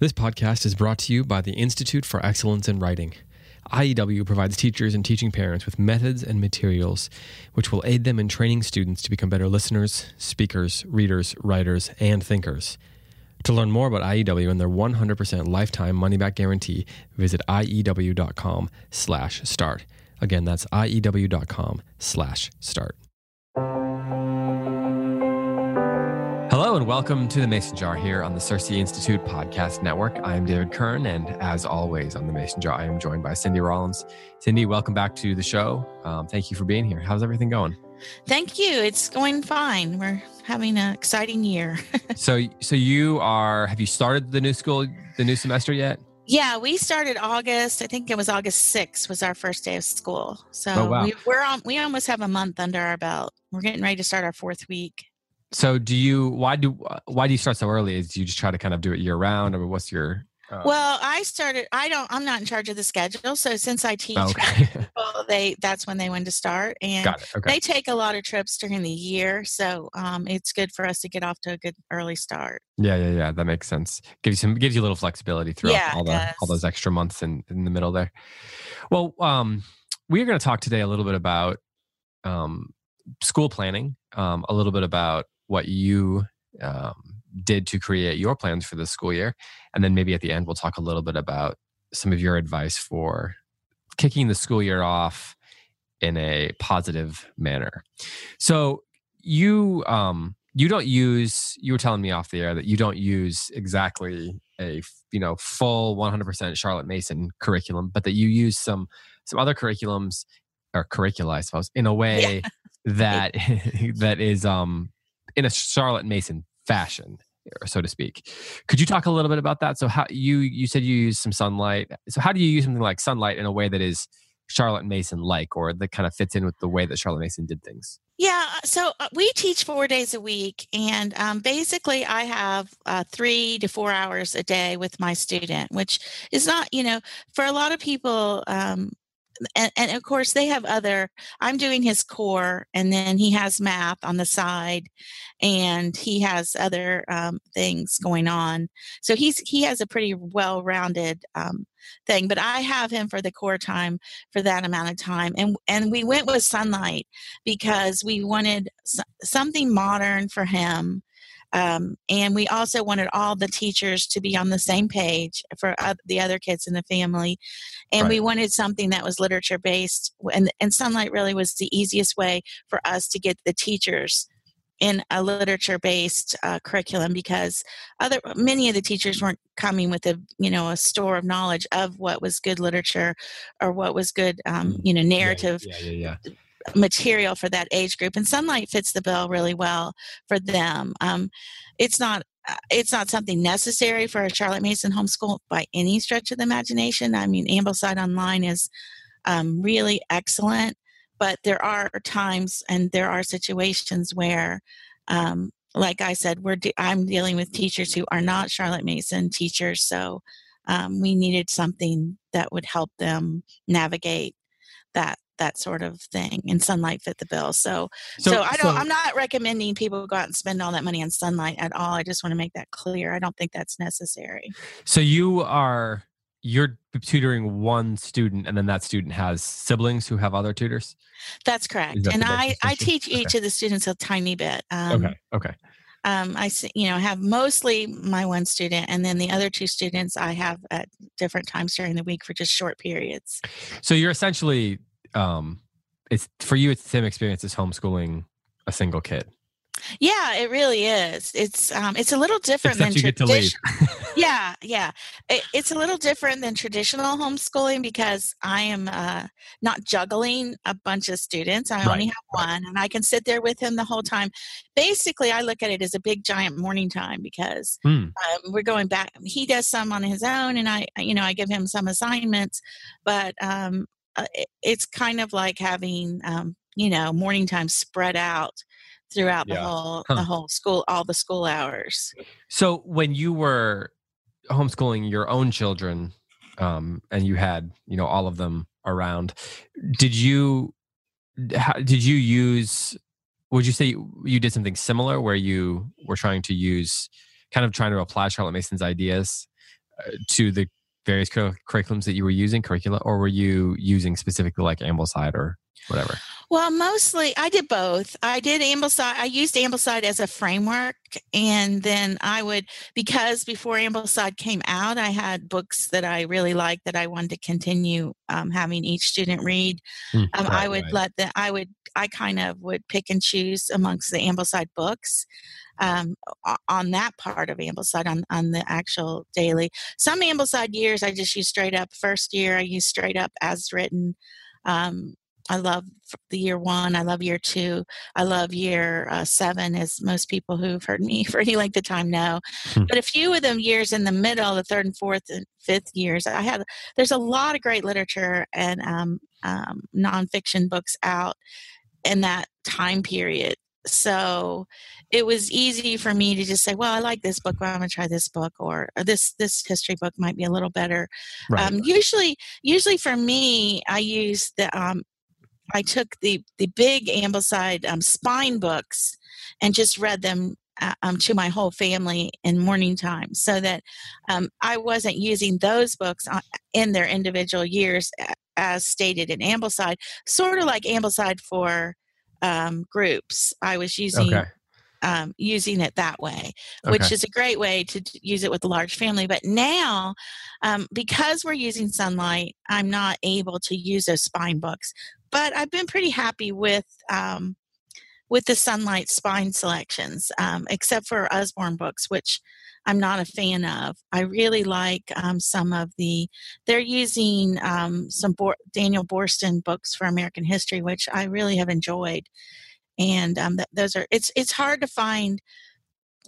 This podcast is brought to you by the Institute for Excellence in Writing. IEW provides teachers and teaching parents with methods and materials which will aid them in training students to become better listeners, speakers, readers, writers, and thinkers. To learn more about IEW and their 100% lifetime money-back guarantee, visit IEW.com slash start. Again, that's IEW.com Hello and welcome to the Mason Jar here on the CiRCE Institute Podcast Network. I am David Kern, and as always on the Mason Jar, I am joined by Cindy Rollins. Cindy, welcome back to the show. Um, thank you for being here. How's everything going? Thank you. It's going fine. We're having an exciting year. so, so you are? Have you started the new school, the new semester yet? Yeah, we started August. I think it was August 6th was our first day of school. So Oh, wow. we, we're on. We almost have a month under our belt. We're getting ready to start our fourth week. So, do you? Why do? Why do you start so early? Is you just try to kind of do it year round, or what's your? Uh, Well, I started. I don't. I'm not in charge of the schedule. So since I teach, oh, okay, people, they that's when they went to start, and got it. Okay, they take a lot of trips during the year. So um, it's good for us to get off to a good early start. yeah, yeah, yeah. That makes sense. Gives you some, gives you a little flexibility throughout Yeah, all the all those extra months in in the middle there. Well, um, we are going to talk today a little bit about um, school planning, um, a little bit about what you um, did to create your plans for this school year, and then maybe at the end we'll talk a little bit about some of your advice for kicking the school year off in a positive manner. So you um you don't use you were telling me off the air that you don't use exactly a you know full 100% Charlotte Mason curriculum but that you use some some other curriculums or curricula I suppose in a way that that is um in a Charlotte Mason fashion so to speak. Could you talk a little bit about that? So how you you said you use some Sonlight. So how do you use something like Sonlight in a way that is Charlotte Mason like or that kind of fits in with the way that Charlotte Mason did things? Yeah, so uh, we teach four days a week, and um, basically, I have uh, three to four hours a day with my student, which is not, you know, for a lot of people. Um, and, and of course, they have other. I'm doing his core, and then he has math on the side, and he has other um, things going on. So he's he has a pretty well-rounded um, thing. But I have him for the core time for that amount of time, and and we went with Sonlight because we wanted something modern for him. Um, and we also wanted all the teachers to be on the same page for oth- the other kids in the family. And we wanted something that was literature based. And, and Sonlight really was the easiest way for us to get the teachers in a literature based uh, curriculum because other many of the teachers weren't coming with a you know a store of knowledge of what was good literature or what was good um, you know narrative Yeah, yeah, yeah. Material for that age group and Sonlight fits the bill really well for them. Um, it's not uh, it's not something necessary for a charlotte mason homeschool by any stretch of the imagination. I mean ambleside online is um, really excellent but there are times and there are situations where um, like i said we're de- i'm dealing with teachers who are not charlotte mason teachers so um, we needed something that would help them navigate that that sort of thing and Sonlight fit the bill. So so, i don't i'm not recommending people go out and spend all that money on Sonlight at all. I just want to make that clear. I don't think that's necessary. So you are you're tutoring one student, and then that student has siblings who have other tutors. that's correct. That and i i teach Okay. each of the students a tiny bit um, okay, okay, um, I, you know, have mostly my one student, and then the other two students I have at different times during the week for just short periods. so you're essentially um, it's for you. It's the same experience as homeschooling a single kid, Yeah, it really is. It's um, it's a little different except than you get to leave. yeah, yeah. It, it's a little different than traditional homeschooling because I am uh, not juggling a bunch of students. I Right, only have one, and I can sit there with him the whole time. Basically, I look at it as a big giant morning time because Hmm. um, we're going back. He does some on his own, and I, you know, I give him some assignments, but um, uh, it's kind of like having, um, you know, morning time spread out throughout the Yeah. whole Huh. the whole school, all the school hours. So when you were homeschooling your own children, um, and you had you know all of them around, did you how, did you use? Would you say you, you did something similar where you were trying to use, kind of trying to apply Charlotte Mason's ideas to the various cur- curriculums that you were using, curricula, or were you using specifically like Ambleside or whatever? Well, mostly I did both. I did Ambleside. I used Ambleside as a framework, and then I would because before Ambleside came out, I had books that I really liked that I wanted to continue um, having each student read. Mm, um, right, I would right. let the I would I kind of would pick and choose amongst the Ambleside books. Um, on that part of Ambleside, on, on the actual daily. Some Ambleside years, I just use straight up. First year, I use straight up as written. Um, I love the year one. I love year two. I love year uh, seven, as most people who've heard me for any length of time know. Hmm. But a few of them years in the middle, the third and fourth and fifth years, I had. There's a lot of great literature and um, um, nonfiction books out in that time period. So it was easy for me to just say, "Well, I like this book. Well, I'm going to try this book, or, or, this this history book might be a little better." Right. Um, usually, usually for me, I use the um, I took the the big Ambleside um, spine books and just read them uh, um, to my whole family in morning time, so that um, I wasn't using those books uh, in their individual years as stated in Ambleside, sort of like Ambleside for um, groups. I was using. Okay. Um, using it that way, which okay. is a great way to use it with a large family. But now, um, because we're using Sonlight, I'm not able to use those spine books but I've been pretty happy with um, with the Sonlight Spine selections, um, except for Usborne books, which I'm not a fan of. I really like um, some of the. They're using um, some Bo- Daniel Boorstin books for American history, which I really have enjoyed, and um, th- those are. It's it's hard to find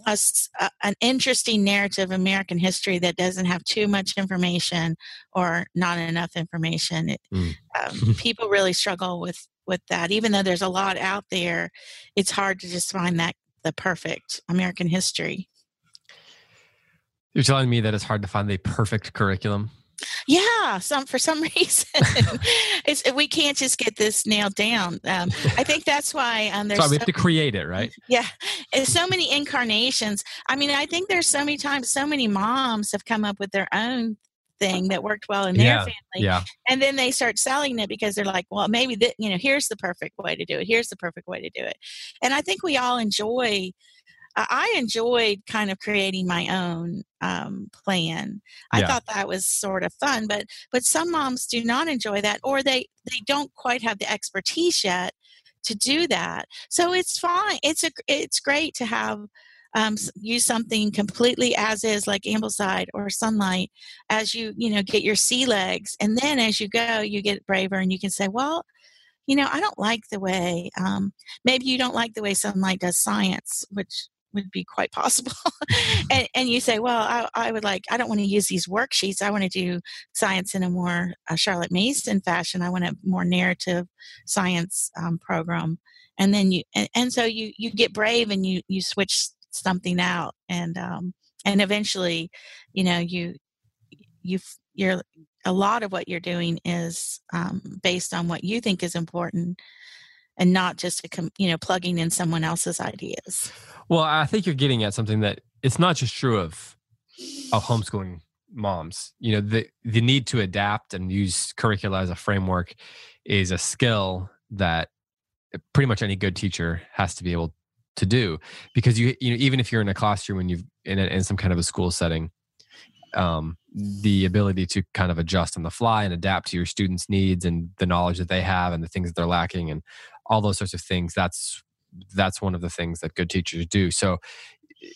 a, a, an interesting narrative of American history that doesn't have too much information or not enough information. It, mm. um, people really struggle with with that. Even though there's a lot out there, it's hard to just find that the perfect American history. You're telling me that it's hard to find the perfect curriculum. Yeah, some for some reason, it's, we can't just get this nailed down. Um, I think that's why um, there's. So we have to create it, right? Yeah, and so many incarnations. I mean, I think there's so many times, so many moms have come up with their own thing that worked well in their yeah, family. Yeah. And then they start selling it because they're like, well, maybe that, you know, here's the perfect way to do it. Here's the perfect way to do it. And I think we all enjoy I enjoyed kind of creating my own um, plan. I yeah. thought that was sort of fun, but but some moms do not enjoy that, or they they don't quite have the expertise yet to do that. So it's fine. It's a it's great to have um, use something completely as is, like Ambleside or Sonlight, as you you know get your sea legs, and then as you go, you get braver, and you can say, well you know, I don't like the way, um, maybe you don't like the way Sonlight does science, which would be quite possible. and, and, you say, well, I, I, would like, I don't want to use these worksheets. I want to do science in a more uh, Charlotte Mason fashion. I want a more narrative science um, program. And then you, and, and, so you, you get brave and you, you switch something out. And, um, and eventually, you know, you, you, you're, a lot of what you're doing is um, based on what you think is important and not just a, you know plugging in someone else's ideas well i think you're getting at something that it's not just true of of homeschooling moms you know the the need to adapt and use curricula as a framework is a skill that pretty much any good teacher has to be able to do because you you know even if you're in a classroom and you've in, a, in some kind of a school setting um, the ability to kind of adjust on the fly and adapt to your students needs and the knowledge that they have and the things that they're lacking and all those sorts of things that's that's one of the things that good teachers do. So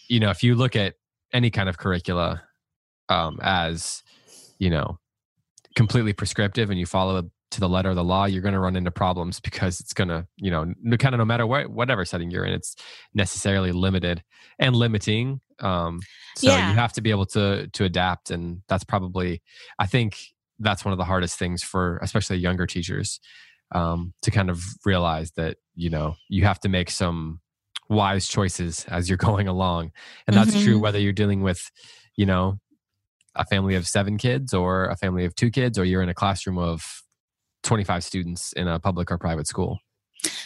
you know if you look at any kind of curricula um, as you know completely prescriptive and you follow to the letter of the law you're going to run into problems because it's going to you know kind of no matter what whatever setting you're in it's necessarily limited and limiting um so yeah. you have to be able to to adapt and that's probably i think that's one of the hardest things for especially younger teachers um, to kind of realize that you know you have to make some wise choices as you're going along and that's mm-hmm. true whether you're dealing with you know a family of seven kids or a family of two kids or you're in a classroom of 25 students in a public or private school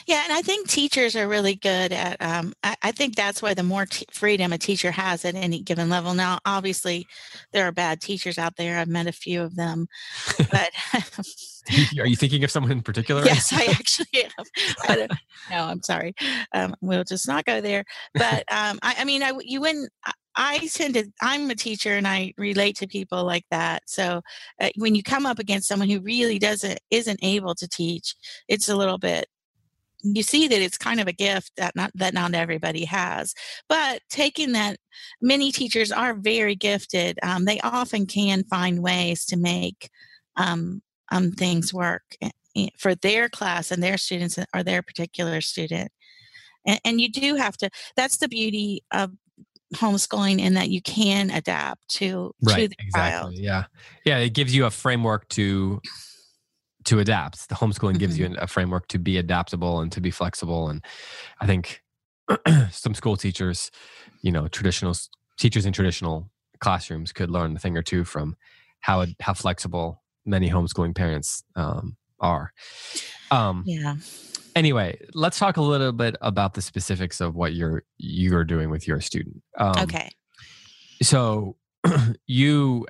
Yeah, and I think teachers are really good at. Um, I, I, think that's why the more t- freedom a teacher has at any given level. Now, obviously, there are bad teachers out there. I've met a few of them, but are you thinking of someone in particular? yes, I actually am. I no, I'm sorry. Um, we'll just not go there. But um, I, I, mean, I, you wouldn't. I tend to, I'm a teacher and I relate to people like that. So uh, when you come up against someone who really doesn't, isn't able to teach, it's a little bit you see that it's kind of a gift that not that not everybody has but taking that many teachers are very gifted um, they often can find ways to make um, um, things work eh, eh, for their class and their students or their particular student and, and you do have to that's the beauty of homeschooling in that you can adapt to right, to the exactly. child. Yeah, yeah, it gives you a framework to to adapt. The homeschooling mm-hmm. gives you mm-hmm. a framework to be adaptable and to be flexible. And I think some school teachers, you know, traditional teachers in traditional classrooms could learn a thing or two from how how flexible many homeschooling parents um, are. Um, yeah. Anyway, let's talk a little bit about the specifics of what you're you're doing with your student. Um, okay. So you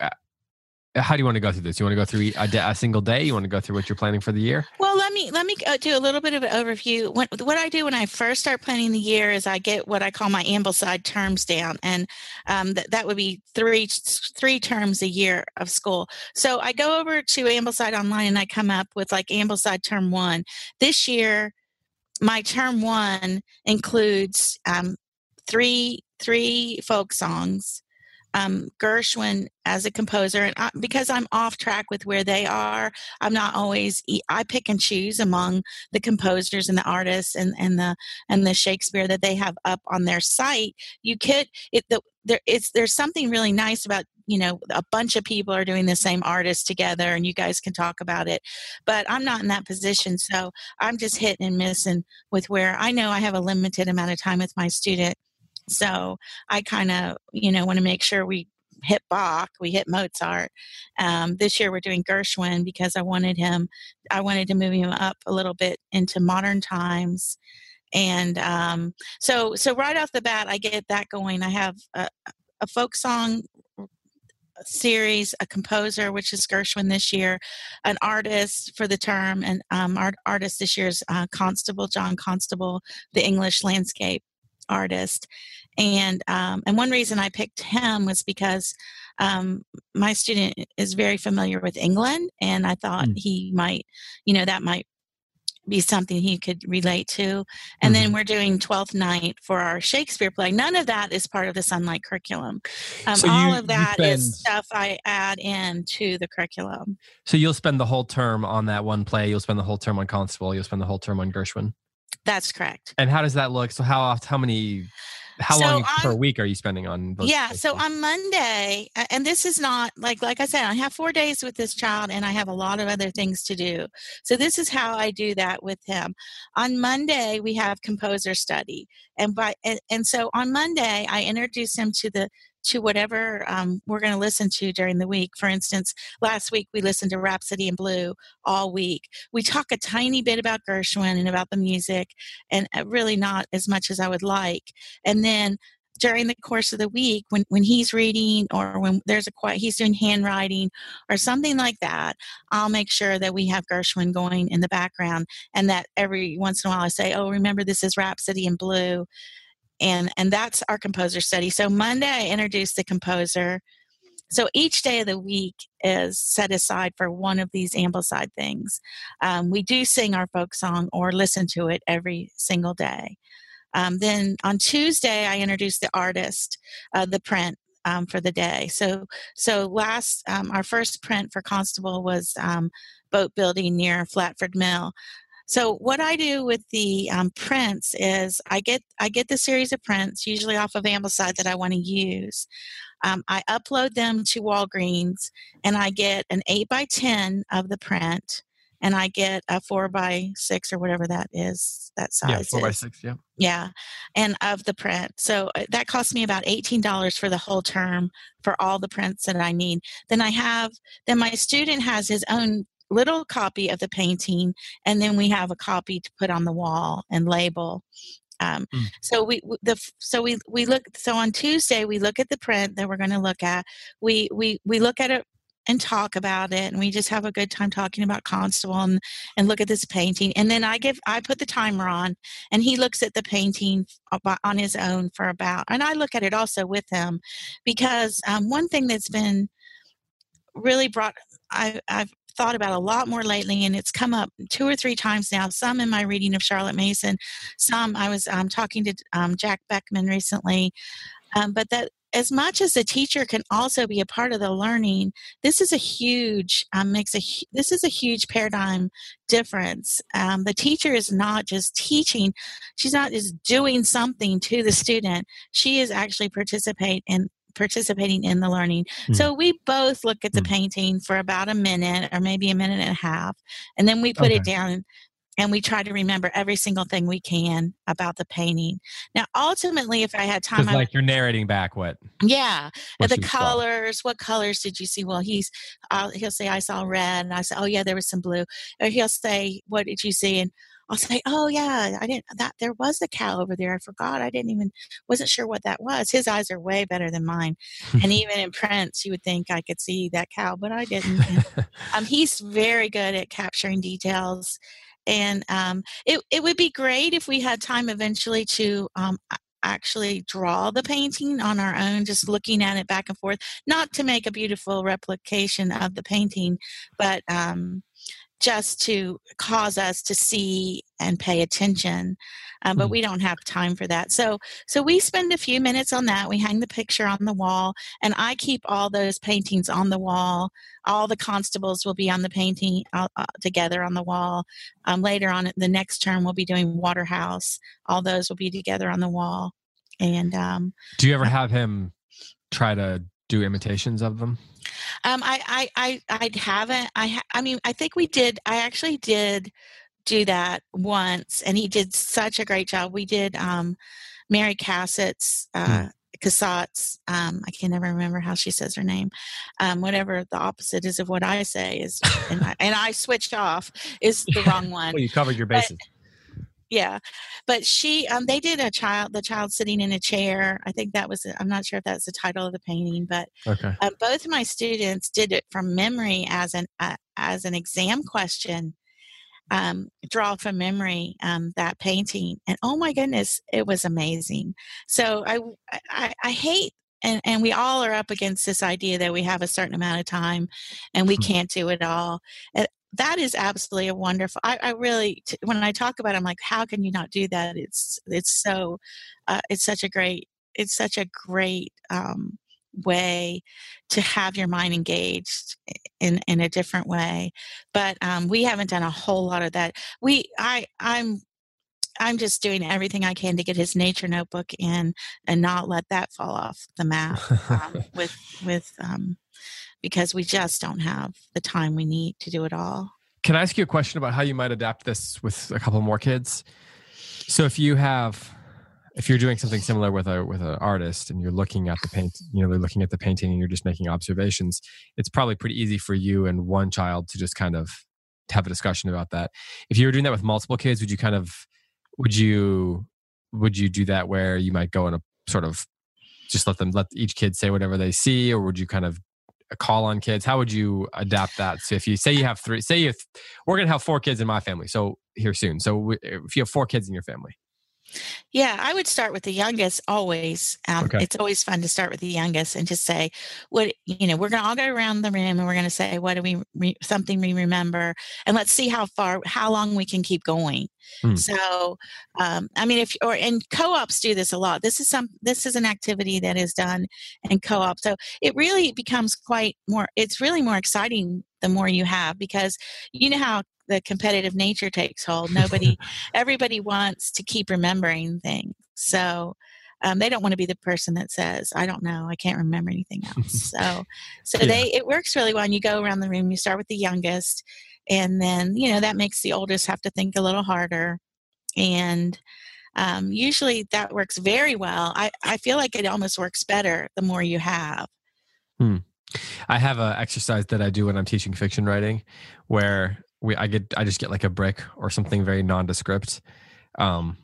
how do you want to go through this? You want to go through a, a, single day? You want to go through what you're planning for the year? Well, let me let me uh, do a little bit of an overview. What, what I do when I first start planning the year is I get what I call my Ambleside terms down, and um, th- that would be three three terms a year of school. So I go over to Ambleside online and I come up with like Ambleside term one. This year, my term one includes um, three three folk songs um, Gershwin as a composer, and I, because I'm off track with where they are, I'm not always. I pick and choose among the composers and the artists and, and the and the Shakespeare that they have up on their site. You could it the, there it's there's something really nice about you know a bunch of people are doing the same artist together and you guys can talk about it but i'm not in that position so i'm just hitting and missing with where i know i have a limited amount of time with my student so I kind of, you know, want to make sure we hit Bach, we hit Mozart. Um, this year we're doing Gershwin because I wanted him, I wanted to move him up a little bit into modern times. And um, so, so right off the bat, I get that going. I have a, a folk song series, a composer, which is Gershwin this year, an artist for the term, and um, our artist this year is uh, Constable, John Constable, the English landscape artist and um, and one reason I picked him was because um, my student is very familiar with England, and I thought mm. he might, you know, that might be something he could relate to. And mm-hmm. then we're doing Twelfth Night for our Shakespeare play. None of that is part of the Sonlight curriculum. Um, so you, all of that spend, is stuff I add in to the curriculum. So you'll spend the whole term on that one play. You'll spend the whole term on Constable. You'll spend the whole term on Gershwin. That's correct. And how does that look? So how often? How many? How so long on, per week are you spending on? yeah. Places? So on Monday, and this is not like like I said, I have four days with this child, and I have a lot of other things to do. So this is how I do that with him. On Monday, we have composer study, and by and, and so on Monday, I introduce him to the to whatever um, we're going to listen to during the week. For instance, last week we listened to Rhapsody in Blue all week. We talk a tiny bit about Gershwin and about the music, and uh, really not as much as I would like. And then during the course of the week when, when he's reading or when there's a quiet he's doing handwriting or something like that i'll make sure that we have gershwin going in the background and that every once in a while i say oh remember this is rhapsody in blue and and that's our composer study. So monday i introduced the composer. So each day of the week is set aside for one of these ambleside things. Um, we do sing our folk song or listen to it every single day. Um, then on tuesday i introduced the artist uh, the print um, for the day. So so last um, our first print for constable was um, boat building near flatford mill so what I do with the um, prints is I get I get the series of prints, usually off of Ambleside that I want to use. Um, I upload them to Walgreens, and I get an eight by ten of the print, and I get a four by six or whatever that is that size. Yeah, four is. by six. Yeah. Yeah, and of the print. So uh, that cost me about eighteen dollars for the whole term for all the prints that I need. Then I have then my student has his own little copy of the painting, and then we have a copy to put on the wall and label. Um, mm. So we the so we we look so on Tuesday we look at the print that we're going to look at. We we we look at it and talk about it and we just have a good time talking about constable and, and look at this painting and then i give i put the timer on and he looks at the painting on his own for about and i look at it also with him because um, one thing that's been really brought I, i've thought about a lot more lately, and it's come up two or three times now. Some in my reading of Charlotte Mason, some I was um, talking to um, Jack Beckman recently, um, but that as much as the teacher can also be a part of the learning, this is a huge um, makes a this is a huge paradigm difference. Um, the teacher is not just teaching; she's not just doing something to the student. She is actually participate in participating in the learning. Mm. So we both look at the mm. painting for about a minute or maybe a minute and a half, and then we put okay. it down and we try to remember every single thing we can about the painting. Now, ultimately, if I had time, I like you're narrating back what? Yeah, what the colors. Saw. What colors did you see? Well, he's uh, he'll say I saw red, and I say, oh yeah, there was some blue. Or he'll say, what did you see? And I'll say, "Oh yeah, I didn't that there was a cow over there. I forgot. I didn't even wasn't sure what that was." His eyes are way better than mine, and even in prints, you would think I could see that cow, but I didn't. um, he's very good at capturing details, and um, it it would be great if we had time eventually to um, actually draw the painting on our own, just looking at it back and forth, not to make a beautiful replication of the painting, but um, just to cause us to see and pay attention um, but mm. we don't have time for that. So so we spend a few minutes on that. We hang the picture on the wall and i keep all those paintings on the wall. All the constables will be on the painting uh, uh, together on the wall. Um, later on the next term we'll be doing waterhouse. All those will be together on the wall. And um, do you ever have him try to do imitations of them um, I, I, I, I haven't. I, ha- I mean, I think we did. I actually did do that once, and he did such a great job. We did um, Mary Cassatt's. Uh, hmm. Cassatt's, um, I can never remember how she says her name. Um, whatever the opposite is of what I say is, and I, and I switched off is the wrong one. well, you covered your bases. But, yeah but she um they did a child the child sitting in a chair i think that was i'm not sure if that's the title of the painting but okay. uh, both of my students did it from memory as an uh, as an exam question um, draw from memory um, that painting and oh my goodness it was amazing so i i, I hate and, and we all are up against this idea that we have a certain amount of time and we hmm. can't do it all that is absolutely a wonderful i, I really when i talk about it i'm like how can you not do that? It's it's so uh, it's such a great it's such a great um, way to have your mind engaged in in a different way. But um, we haven't done a whole lot of that. We i i'm i'm just doing everything i can to get his nature notebook in and not let that fall off the map um, with with um, because we just don't have the time we need to do it all. Can I ask you a question about how you might adapt this with a couple more kids? So if you have if you're doing something similar with a with an artist and you're looking at the paint, you know, they're looking at the painting and you're just making observations, it's probably pretty easy for you and one child to just kind of have a discussion about that. If you were doing that with multiple kids, would you kind of would you would you do that where you might go in a uh, sort of just let them let each kid say whatever they see or would you kind of a call on kids? How would you adapt that? So if you say you have three, say you we're gonna have four kids in my family, so here soon. So if you have four kids in your family, yeah, I would start with the youngest always. Um, okay. It's always fun to start with the youngest and just say, "What you know?" We're going to all go around the room and we're going to say, "What do we re- something we remember?" And let's see how far, how long we can keep going. Hmm. So, um, I mean, if or and co-ops do this a lot. This is some. This is an activity that is done in co-op. So it really becomes quite more. It's really more exciting the more you have because you know how the competitive nature takes hold. Nobody, everybody wants to keep remembering things. So um, they don't want to be the person that says, "I don't know, I can't remember anything else." So, so yeah. they it works really well. And you go around the room. You start with the youngest, and then you know that makes the oldest have to think a little harder, and um, usually that works very well. I I feel like it almost works better the more you have. Hmm. I have an exercise that I do when I'm teaching fiction writing, where we I get I just get like a brick or something very nondescript, um,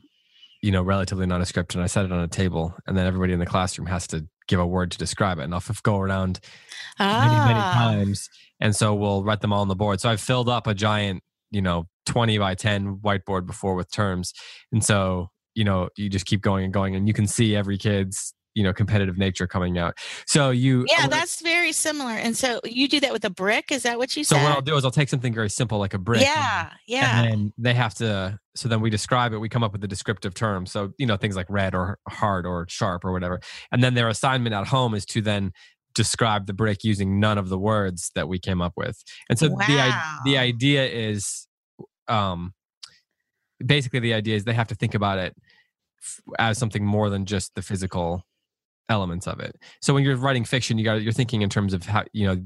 you know, relatively nondescript, and I set it on a table, and then everybody in the classroom has to give a word to describe it, and I'll f- go around ah. many many times, and so we'll write them all on the board. So I've filled up a giant, you know, twenty by ten whiteboard before with terms, and so you know you just keep going and going, and you can see every kid's you know competitive nature coming out. So you yeah that's very similar and so you do that with a brick? Is that what you so said what i'll do is i'll take something very simple like a brick yeah yeah and then they have to so then we describe it we come up with the descriptive terms so you know things like red or hard or sharp or whatever. And then their assignment at home is to then describe the brick using none of the words that we came up with. And so wow. the the idea is um basically the idea is they have to think about it as something more than just the physical elements of it. So when you're writing fiction, you got you're thinking in terms of how you know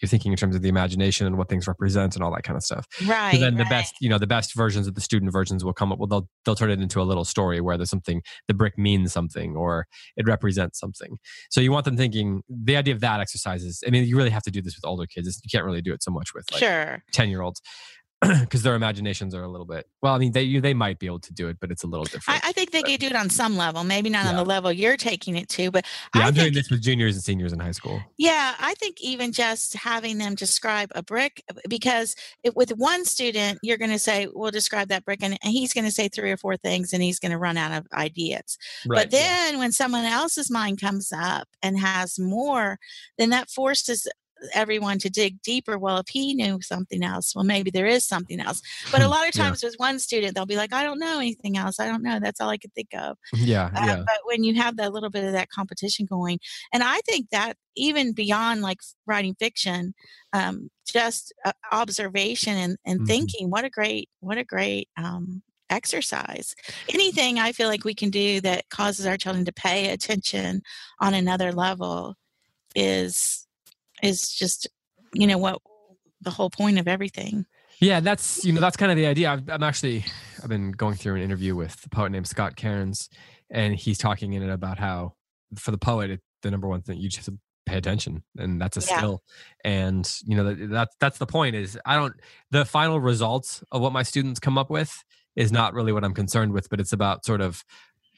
you're thinking in terms of the imagination and what things represent and all that kind of stuff. Right. So then right. the best you know the best versions of the student versions will come up. Well, they'll they'll turn it into a little story where there's something the brick means something or it represents something. So you want them thinking the idea of that exercise is. I mean, you really have to do this with older kids. You can't really do it so much with like sure ten year olds because their imaginations are a little bit well i mean they they might be able to do it but it's a little different I, I think they but, could do it on some level maybe not Yeah. on the level you're taking it to but yeah I i'm doing this with juniors and seniors in high school yeah i think even just having them describe a brick uh, because it, with one student you're going to say we'll describe that brick and, he's going to say three or four things and he's going to run out of ideas but yeah. then when someone else's mind comes up and has more then that forces everyone to dig deeper well if he knew something else well maybe there is something else. But a lot of Yeah. times with one student they'll be like i don't know anything else. I don't know. That's all i could think of. Yeah uh, yeah. but when you have that little bit of that competition going and i think that even beyond like writing fiction um, just uh, observation and, and Mhm. thinking what a great what a great um, exercise. Anything i feel like we can do that causes our children to pay attention on another level is is just you know what the whole point of everything Yeah, that's you know that's kind of the idea. I've, I'm actually I've been going through an interview with a poet named Scott Cairns, and he's talking in it about how for the poet, it, the number one thing you just have to pay attention, and that's a Yeah. skill. And you know that, that's that's the point. Is I don't the final results of what my students come up with is not really what I'm concerned with, but it's about sort of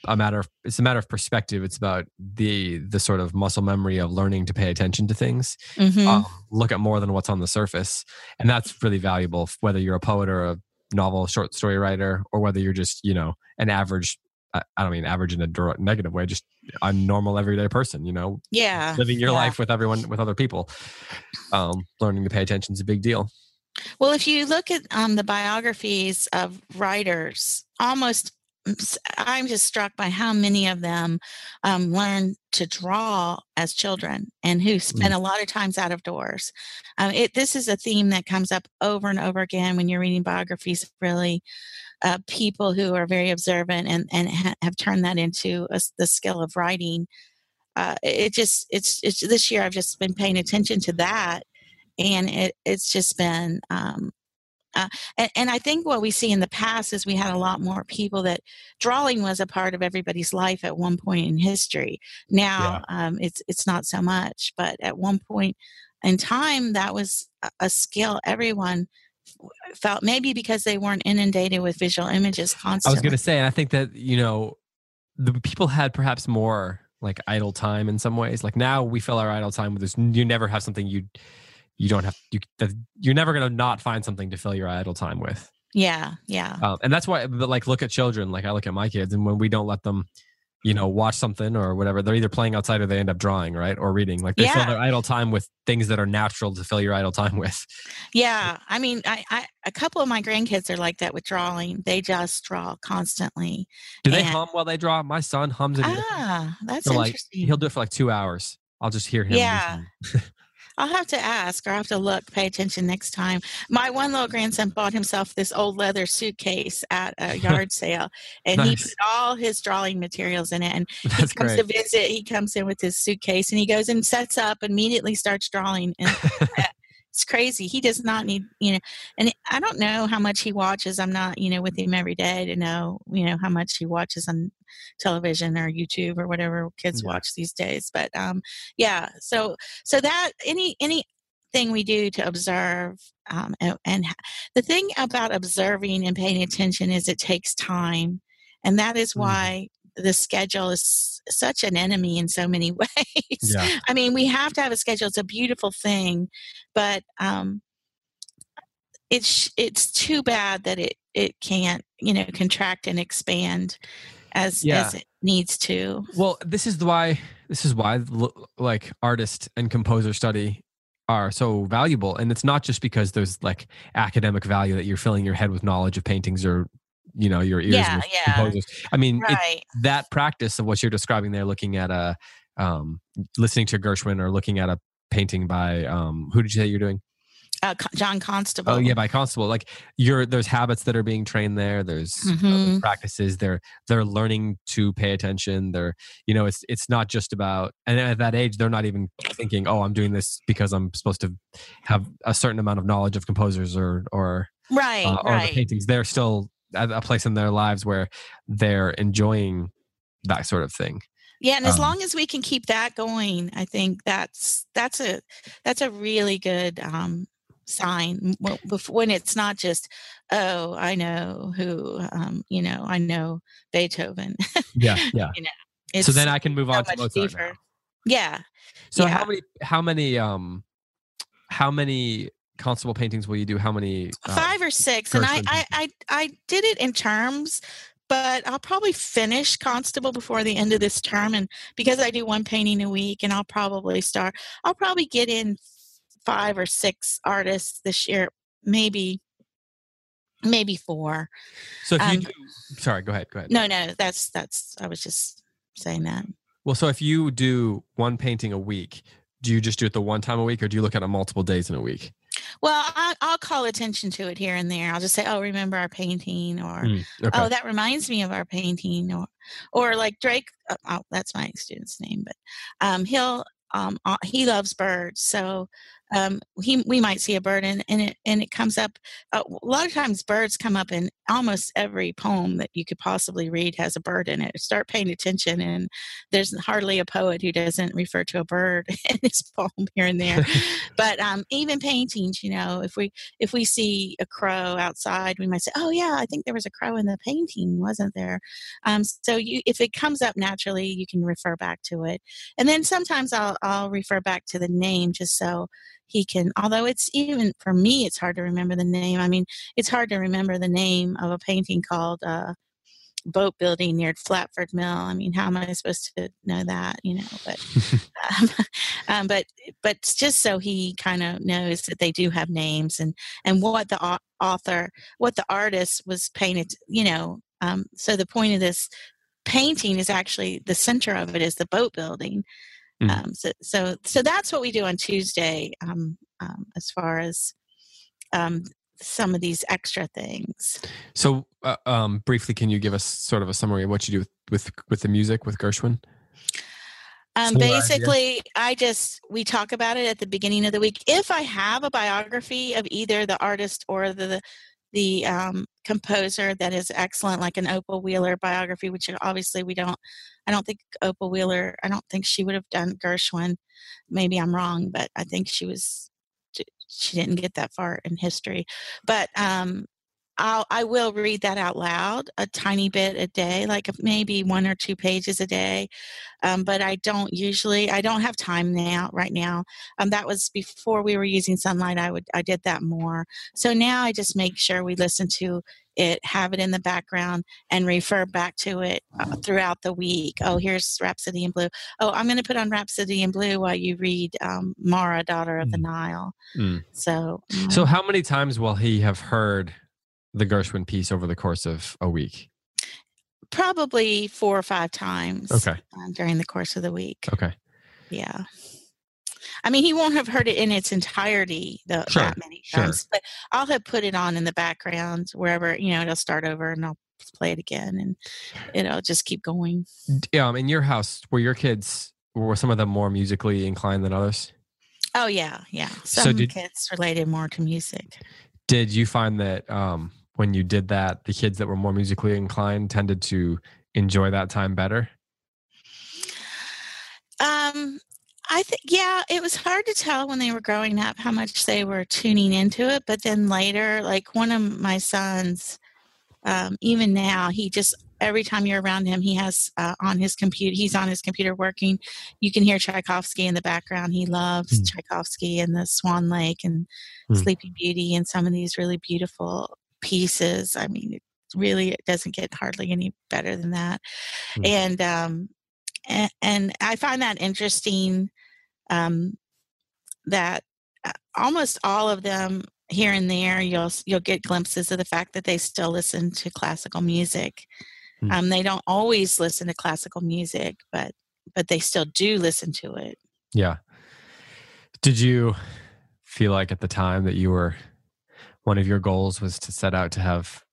a matter of it's a matter of perspective. It's about the the sort of muscle memory of learning to pay attention to things Mhm. um, look at more than what's on the surface and that's really valuable whether you're a poet or a novel short story writer or whether you're just you know an average i don't mean average in a negative way just a normal everyday person you know yeah living your yeah. life with everyone with other people um, learning to pay attention is a big deal Well, if you look at um, the biographies of writers, almost I'm just struck by how many of them um, learned to draw as children and who spent a lot of times out of doors. Um, it, this is a theme that comes up over and over again when you're reading biographies really uh, people who are very observant and, and ha- have turned that into a the skill of writing. Uh, it just it's it's this year I've just been paying attention to that and it, it's just been um, uh, and, and i think what we see in the past is we had a lot more people that drawing was a part of everybody's life at one point in history. Now um, it's it's not so much but at one point in time that was a, a skill everyone felt maybe because they weren't inundated with visual images constantly. i was going to say and i think that you know the people had perhaps more like idle time in some ways. Like now we fill our idle time with this you never have something you you don't have you that you're never going to not find something to fill your idle time with. Yeah yeah. Um, and that's why but like look at children. Like i look at my kids and when we don't let them you know watch something or whatever they're either playing outside or they end up drawing right or reading. Like they fill their idle time with things that are natural to fill your idle time with. Yeah i mean I, I a couple of my grandkids are like that with drawing. They just draw constantly do they And- hum while they draw? My son hums and Ah, that's So, like, interesting. he'll do it for like two hours. I'll just hear him Yeah. I'll have to ask or I'll have to look, pay attention next time. My one little grandson bought himself this old leather suitcase at a yard sale and he put all his drawing materials in it. And that's he comes great to visit, he comes in with his suitcase and he goes and sets up, immediately starts drawing. And it's crazy. He does not need, you know, and I don't know how much he watches. I'm not, you know, with him every day to know, you know, how much he watches on television or YouTube or whatever kids yeah. watch these days. But um, yeah, so so that any any thing we do to observe um, and, and the thing about observing and paying attention is it takes time and that is mm-hmm. why the schedule is such an enemy in so many ways. Yeah. I mean, we have to have a schedule. It's a beautiful thing, but um, it's it's too bad that it it can't you know contract and expand as yeah. as it needs to. Well, this is why this is why like artist and composer study are so valuable and it's not just because there's like academic value that you're filling your head with knowledge of paintings or you know your ears yeah, yeah. composers. I mean, right. that practice of what you're describing there, looking at a um, listening to Gershwin or looking at a painting by um, who did you say you're doing? Uh, John Constable. Oh yeah, by Constable. Like you're there's habits that are being trained there. There's mm-hmm. practices. They're they're learning to pay attention. They're you know it's it's not just about and at that age they're not even thinking oh I'm doing this because I'm supposed to have a certain amount of knowledge of composers or or right uh, or right. the paintings. They're still a place in their lives where they're enjoying that sort of thing. Yeah and as um, long as we can keep that going i think that's that's a that's a really good um sign when it's not just oh i know who um you know i know beethoven. Yeah yeah. You know so then i can move on to Mozart yeah so yeah. how many how many um how many constable paintings will you do? How many? Uh, Five or six, and I, I, I I did it in terms, but I'll probably finish constable before the end of this term, and because I do one painting a week, and I'll probably start. I'll probably get in five or six artists this year, maybe maybe four. So if um, you do, sorry, go ahead, go ahead. No, no, that's that's I was just saying that. Well, so if you do one painting a week, do you just do it the one time a week, or do you look at it multiple days in a week? Well, I, will call attention to it here and there. I'll just say, "Oh, remember our painting," or mm, okay. "Oh, that reminds me of our painting," or, or like Drake. Uh, oh, that's my student's name, but um, he'll um, he loves birds, so um, he, we might see a bird and, and it and it comes up uh, a lot of times birds come up in almost every poem that you could possibly read has a bird in it. Start paying attention and there's hardly a poet who doesn't refer to a bird in his poem here and there. But um, even paintings you know if we if we see a crow outside we might say oh yeah i think there was a crow in the painting wasn't there? Um, so you if it comes up naturally you can refer back to it. And then sometimes i'll i'll refer back to the name just so he can although it's even for me it's hard to remember the name. I mean it's hard to remember the name of a painting called uh, boat building near flatford mill. I mean how am i supposed to know that you know but um, um, but but just so he kind of knows that they do have names and and what the author what the artist was painted you know um, so the point of this painting is actually the center of it is the boat building Mm. Um, so, so, so that's what we do on Tuesday um, um, as far as um, some of these extra things. So, uh, um, briefly, can you give us sort of a summary of what you do with with, with the music with Gershwin? Um, basically, I just we talk about it at the beginning of the week. If I have a biography of either the artist or the the um, composer that is excellent, like an Opal Wheeler biography, which obviously we don't. I don't think Opal Wheeler. I don't think she would have done Gershwin. Maybe I'm wrong, but I think she was. She didn't get that far in history, but um, I'll, I will read that out loud a tiny bit a day, like maybe one or two pages a day. Um, but I don't usually, I don't have time now, right now. Um, that was before we were using Sonlight. I would, I did that more. So now I just make sure we listen to it, have it in the background, and refer back to it uh, throughout the week. Oh, here's Rhapsody in Blue. Oh, I'm going to put on Rhapsody in Blue while you read um, Mara, Daughter of mm. the Nile. Mm. So, um, so how many times will he have heard? The Gershwin piece over the course of a week? Probably four or five times. Okay. Uh, during the course of the week. Okay. Yeah. I mean, he won't have heard it in its entirety the, sure. that many times, sure. but I'll have put it on in the background wherever, you know, it'll start over and I'll play it again and it'll just keep going. Yeah. Um, in your house, were your kids, were some of them more musically inclined than others? Oh yeah, yeah. Some So did- kids related more to music. Did you find that um, when you did that, the kids that were more musically inclined tended to enjoy that time better? Um, I think yeah, it was hard to tell when they were growing up how much they were tuning into it, but then later, like one of my sons, um, even now, he just every time you're around him, he has uh, on his computer. He's on his computer working. You can hear Tchaikovsky in the background. He loves Hmm. Tchaikovsky and the Swan Lake and Hmm. Sleeping Beauty and some of these really beautiful pieces. I mean, it really it doesn't get hardly any better than that. Hmm. And um, and, and I find that interesting um, that uh, almost all of them here and there you'll you'll get glimpses of the fact that they still listen to classical music. Hmm. Um, they don't always listen to classical music, but but they still do listen to it. Yeah. Did you feel like at the time that you were one of your goals was to set out to have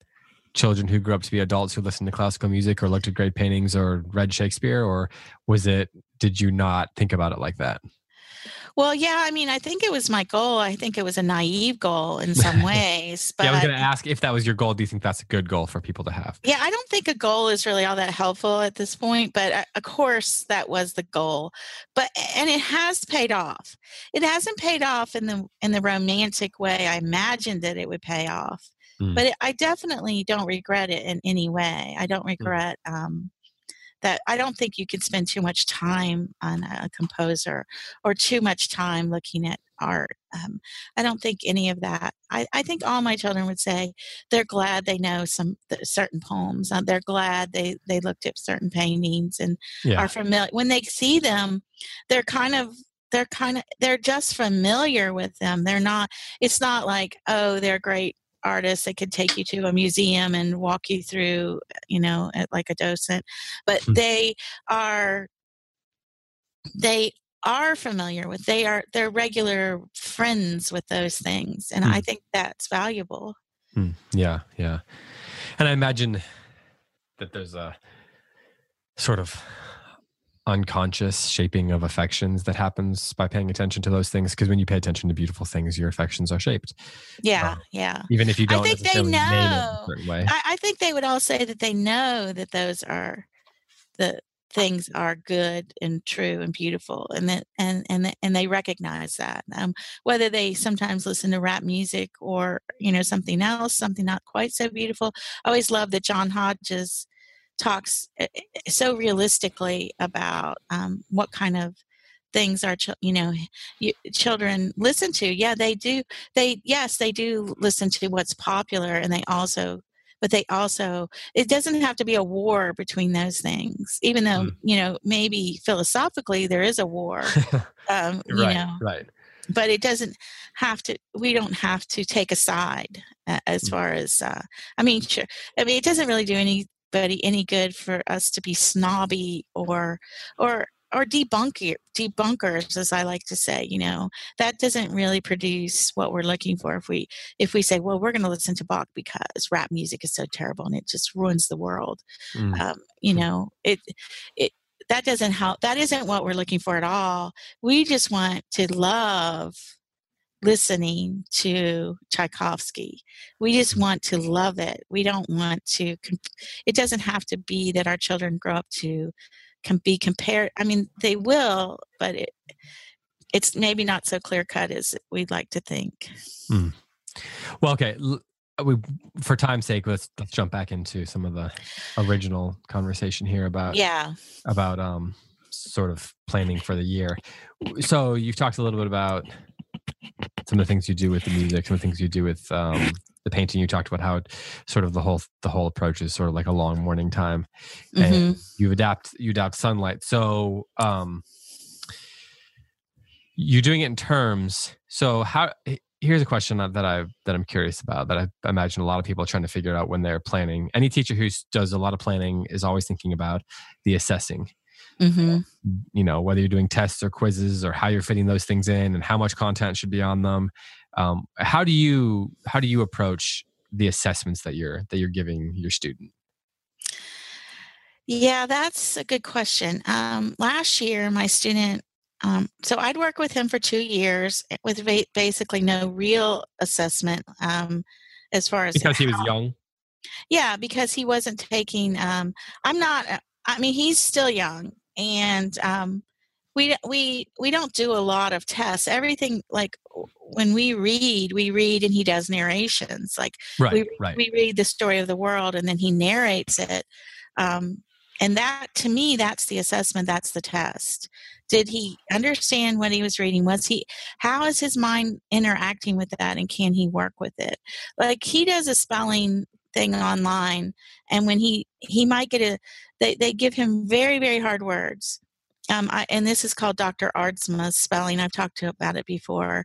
children who grew up to be adults who listened to classical music or looked at great paintings or read Shakespeare or was it did you not think about it like that? Well, yeah, I mean, I think it was my goal. I think it was a naive goal in some ways, but yeah, I was going to ask if that was your goal. Do you think that's a good goal for people to have? Yeah, I don't think a goal is really all that helpful at this point, but uh, of course that was the goal. But and it has paid off. It hasn't paid off in the in the romantic way I imagined that it would pay off. Mm. But it, I definitely don't regret it in any way. I don't regret um, that. I don't think you can spend too much time on a composer or too much time looking at art. Um, I don't think any of that. I, I think all my children would say they're glad they know some certain poems. Uh, they're glad they they looked at certain paintings and Yeah. are familiar. When they see them, they're kind of they're kind of they're just familiar with them. They're not. It's not like oh they're great artists that could take you to a museum and walk you through you know at, like a docent but Hmm. they are they are familiar with they are they're regular friends with those things and i Hmm. think that's valuable Mm, yeah, yeah. And I imagine that there's a sort of unconscious shaping of affections that happens by paying attention to those things. Because when you pay attention to beautiful things, your affections are shaped, yeah Oh. yeah even if you don't i think they necessarily name it a know. I, I think they would all say that they know that those are the things are good and true and beautiful and that and and and they recognize that um, whether they sometimes listen to rap music or you know something else something not quite so beautiful i always love that john hodges talks uh, uh, so realistically about um, what kind of things our you know you, children listen to yeah they do they yes they do listen to what's popular and they also but they also it doesn't have to be a war between those things even though Mm. you know maybe philosophically there is a war um, you right, know right. but it doesn't have to we don't have to take a side uh, as Mm. far as uh, i mean sure i mean it doesn't really do anybody any good for us to be snobby or or or debunker debunkers as i like to say you know? That doesn't really produce what we're looking for if we if we say well we're going to listen to bach because rap music is so terrible and it just ruins the world. Mm, um, you know it it that doesn't help that isn't what we're looking for at all. We just want to love listening to tchaikovsky. We just want to love it. We don't want to comp- it doesn't have to be that our children grow up to can be compared i mean they will but it it's maybe not so clear cut as we'd like to think. Well, okay. We, for time's sake, let's let's jump back into some of the original conversation here about yeah. about um sort of planning for the year. So you've talked a little bit about some of the things you do with the music, some of the things you do with um, the painting. You talked about how it, sort of the whole the whole approach is sort of like a long morning time, and Mhm. you adapt you adapt Sonlight. So um, you're doing it in terms. So how? Here's a question that that I that I'm curious about that I imagine a lot of people are trying to figure out when they're planning. Any teacher who does a lot of planning is always thinking about the assessing Mhm. you know whether you're doing tests or quizzes or how you're fitting those things in and how much content should be on them um, how do you how do you approach the assessments that you're that you're giving your student Yeah, that's a good question. Um, last year, my student Um, so I'd work with him for two years with ba- basically no real assessment um, as far as because he was young. Yeah, because he wasn't taking. Um, I'm not. I mean, he's still young, and um, we we we don't do a lot of tests. Everything like when we read, we read, and he does narrations. Like right, we right. we read the story of the world, and then he narrates it. Um, and that to me, that's the assessment. That's the test did he understand what he was reading was he how is his mind interacting with that and can he work with it like he does a spelling thing online and when he he might get a they, they give him very very hard words um, I, and this is called Dr. Aardsma's spelling. I've talked to about it before.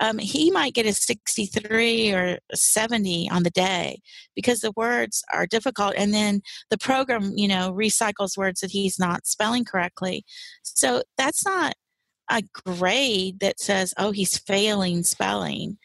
Um, he might get a 63 or 70 on the day because the words are difficult, and then the program, you know, recycles words that he's not spelling correctly. So that's not a grade that says, "Oh, he's failing spelling."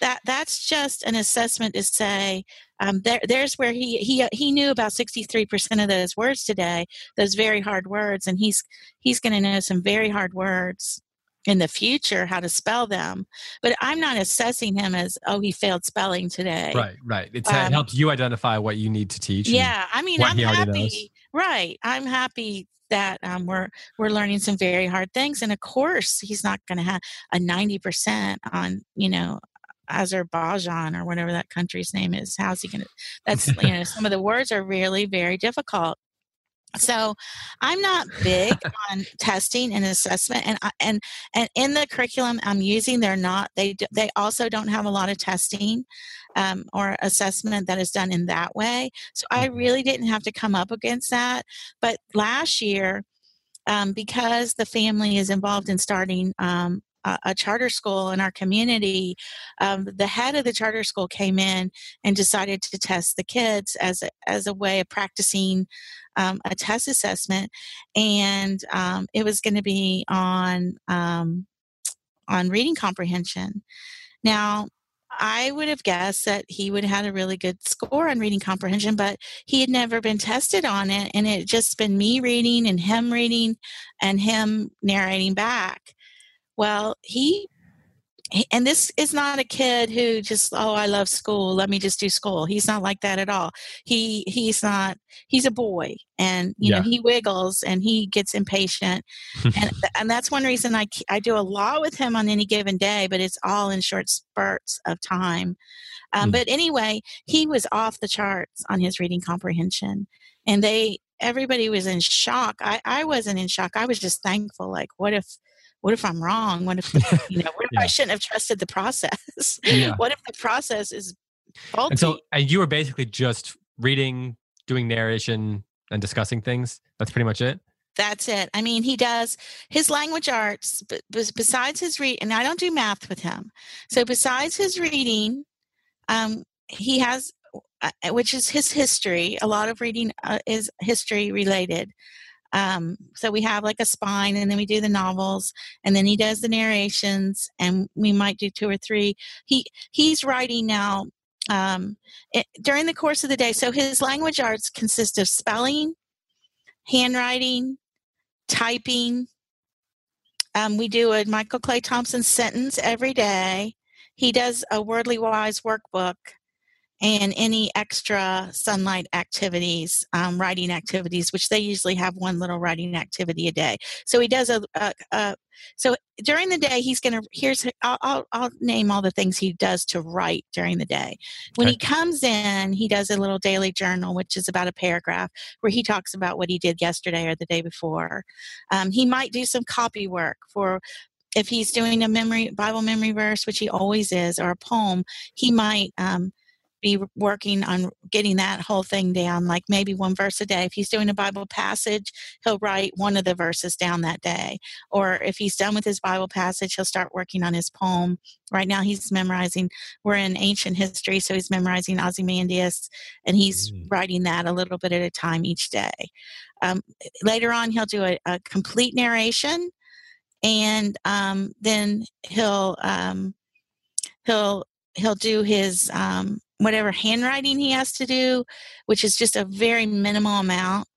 That that's just an assessment to say um, there, there's where he he he knew about 63% of those words today, those very hard words, and he's he's going to know some very hard words in the future how to spell them. But I'm not assessing him as oh he failed spelling today. Right, right. It's, um, it helps you identify what you need to teach. Yeah, I mean I'm happy. Right, I'm happy that um, we're we're learning some very hard things and of course he's not going to have a 90% on you know Azerbaijan or whatever that country's name is. How's he going to? That's you know some of the words are really very difficult. So I'm not big on testing and assessment, and and and in the curriculum I'm using, they're not. They they also don't have a lot of testing um, or assessment that is done in that way. So I mm-hmm. really didn't have to come up against that. But last year. Um, because the family is involved in starting um, a, charter school in our community, um, the head of the charter school came in and decided to test the kids as a, as a way of practicing um, a test assessment, and um, it was going to be on um, on reading comprehension. Now, I would have guessed that he would have had a really good score on reading comprehension, but he had never been tested on it, and it had just been me reading and him reading and him narrating back. Well, he and this is not a kid who just oh i love school. Let me just do school. He's not like that at all. He he's not he's a boy and you yeah. know he wiggles and he gets impatient. And and that's one reason i i do a lot with him on any given day but it's all in short spurts of time. Um, mm. but anyway he was off the charts on his reading comprehension and they everybody was in shock. I i wasn't in shock. I was just thankful like what if what if I'm wrong? What if, you know, what if yeah. I shouldn't have trusted the process? Yeah. what if the process is faulty? And so, and you were basically just reading, doing narration, and discussing things. That's pretty much it. That's it. I mean, he does his language arts, but besides his read, and I don't do math with him. So besides his reading, um, he has, uh, which is his history. A lot of reading uh, is history related. Um, so we have like a spine, and then we do the novels, and then he does the narrations, and we might do two or three. He he's writing now um, it, during the course of the day. So his language arts consist of spelling, handwriting, typing. Um, we do a Michael Clay Thompson sentence every day. He does a Wordly Wise workbook and any extra Sonlight activities, um, writing activities, which they usually have one little writing activity a day. So he does a, a, a so during the day he's going to here's I'll, I'll, I'll name all the things he does to write during the day. When okay. he comes in, he does a little daily journal, which is about a paragraph where he talks about what he did yesterday or the day before. Um, he might do some copy work for if he's doing a memory Bible memory verse, which he always is, or a poem. He might um, be working on getting that whole thing down, like maybe one verse a day. If he's doing a Bible passage, he'll write one of the verses down that day. Or if he's done with his Bible passage, he'll start working on his poem. Right now, he's memorizing, we're in ancient history, so he's memorizing Ozymandias, and he's mm. writing that a little bit at a time each day. Um, later on, he'll do a, a complete narration, and um, then he'll um, he'll he'll do his um, whatever handwriting he has to do, which is just a very minimal amount.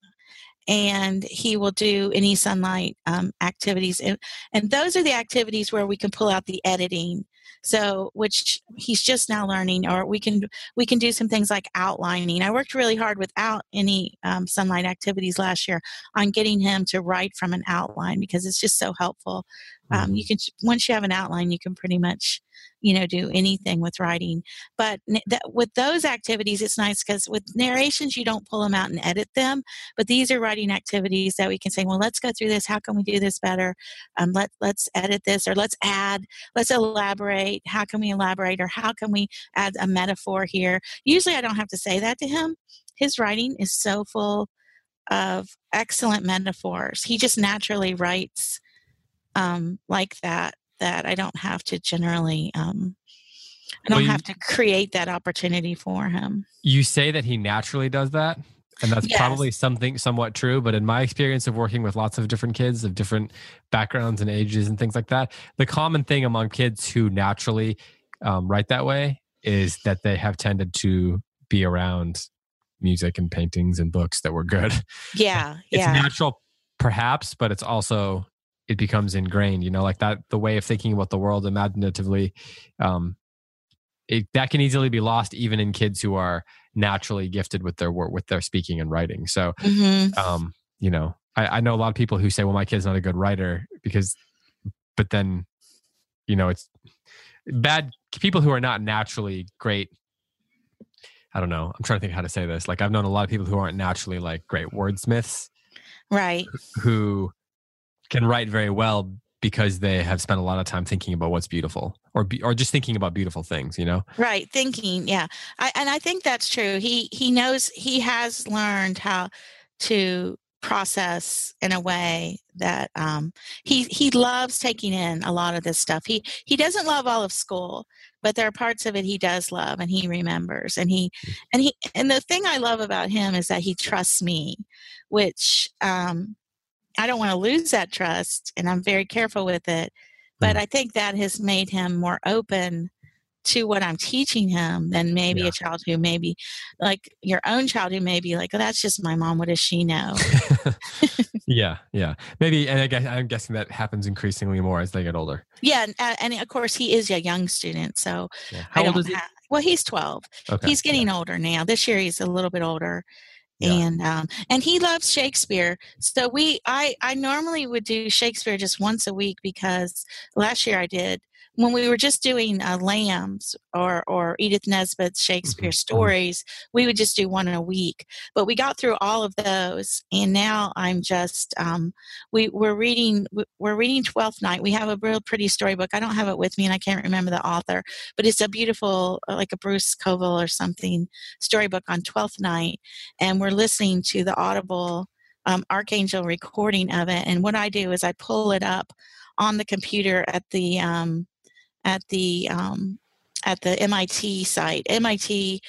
and he will do any Sonlight um, activities and, and those are the activities where we can pull out the editing so which he's just now learning or we can we can do some things like outlining i worked really hard without any um, Sonlight activities last year on getting him to write from an outline because it's just so helpful um, you mm-hmm. can once you have an outline you can pretty much you know do anything with writing. But that, with those activities it's nice because with narrations you don't pull them out and edit them but these are writing activities that we can say well let's go through this. How can we do this better? Um, let, let's edit this or let's add let's elaborate. How can we elaborate or how can we add a metaphor here? Usually i don't have to say that to him. His writing is so full of excellent metaphors. He just naturally writes um, like that that I don't have to generally um, I don't well, you, have to create that opportunity for him. You say that he naturally does that, and that's yes. probably something somewhat true. But in my experience of working with lots of different kids of different backgrounds and ages and things like that, the common thing among kids who naturally um, write that way is that they have tended to be around music and paintings and books that were good. Yeah, it's yeah. natural, perhaps, but it's also it becomes ingrained you know like that the way of thinking about the world imaginatively um it, that can easily be lost even in kids who are naturally gifted with their work with their speaking and writing so mm-hmm. um you know I, I know a lot of people who say well my kid's not a good writer because but then you know it's bad people who are not naturally great i don't know i'm trying to think how to say this like i've known a lot of people who aren't naturally like great wordsmiths right who can write very well because they have spent a lot of time thinking about what's beautiful or be, or just thinking about beautiful things you know? Right thinking yeah. I, and i think that's true. He he knows he has learned how to process in a way that um, he he loves taking in a lot of this stuff. He he doesn't love all of school but there are parts of it he does love and he remembers and he mm. and he and the thing i love about him is that he trusts me which um, I don't want to lose that trust, and I'm very careful with it. But mm. I think that has made him more open to what I'm teaching him than maybe yeah. a child who maybe like your own child who may be like, oh, that's just my mom. What does she know? yeah, yeah, maybe. And I guess I'm guessing that happens increasingly more as they get older. Yeah, and, and of course he is a young student, so yeah. how old is he? Well, he's 12. Okay. He's getting yeah. older now. This year he's a little bit older yeah. and um, and he loves Shakespeare. So we I I normally would do Shakespeare just once a week because last year I did when we were just doing uh, Lambs or or Edith Nesbit's Shakespeare mm-hmm. stories, we would just do one a week. But we got through all of those, and now I'm just um, we we're reading we're reading Twelfth Night. We have a real pretty storybook. I don't have it with me, and I can't remember the author, but it's a beautiful uh, like a Bruce Coville or something storybook on Twelfth Night, and we're listening to the Audible um, Arkangel recording of it. And what I do is I pull it up on the computer at the um, at the um, at the MIT site. MIT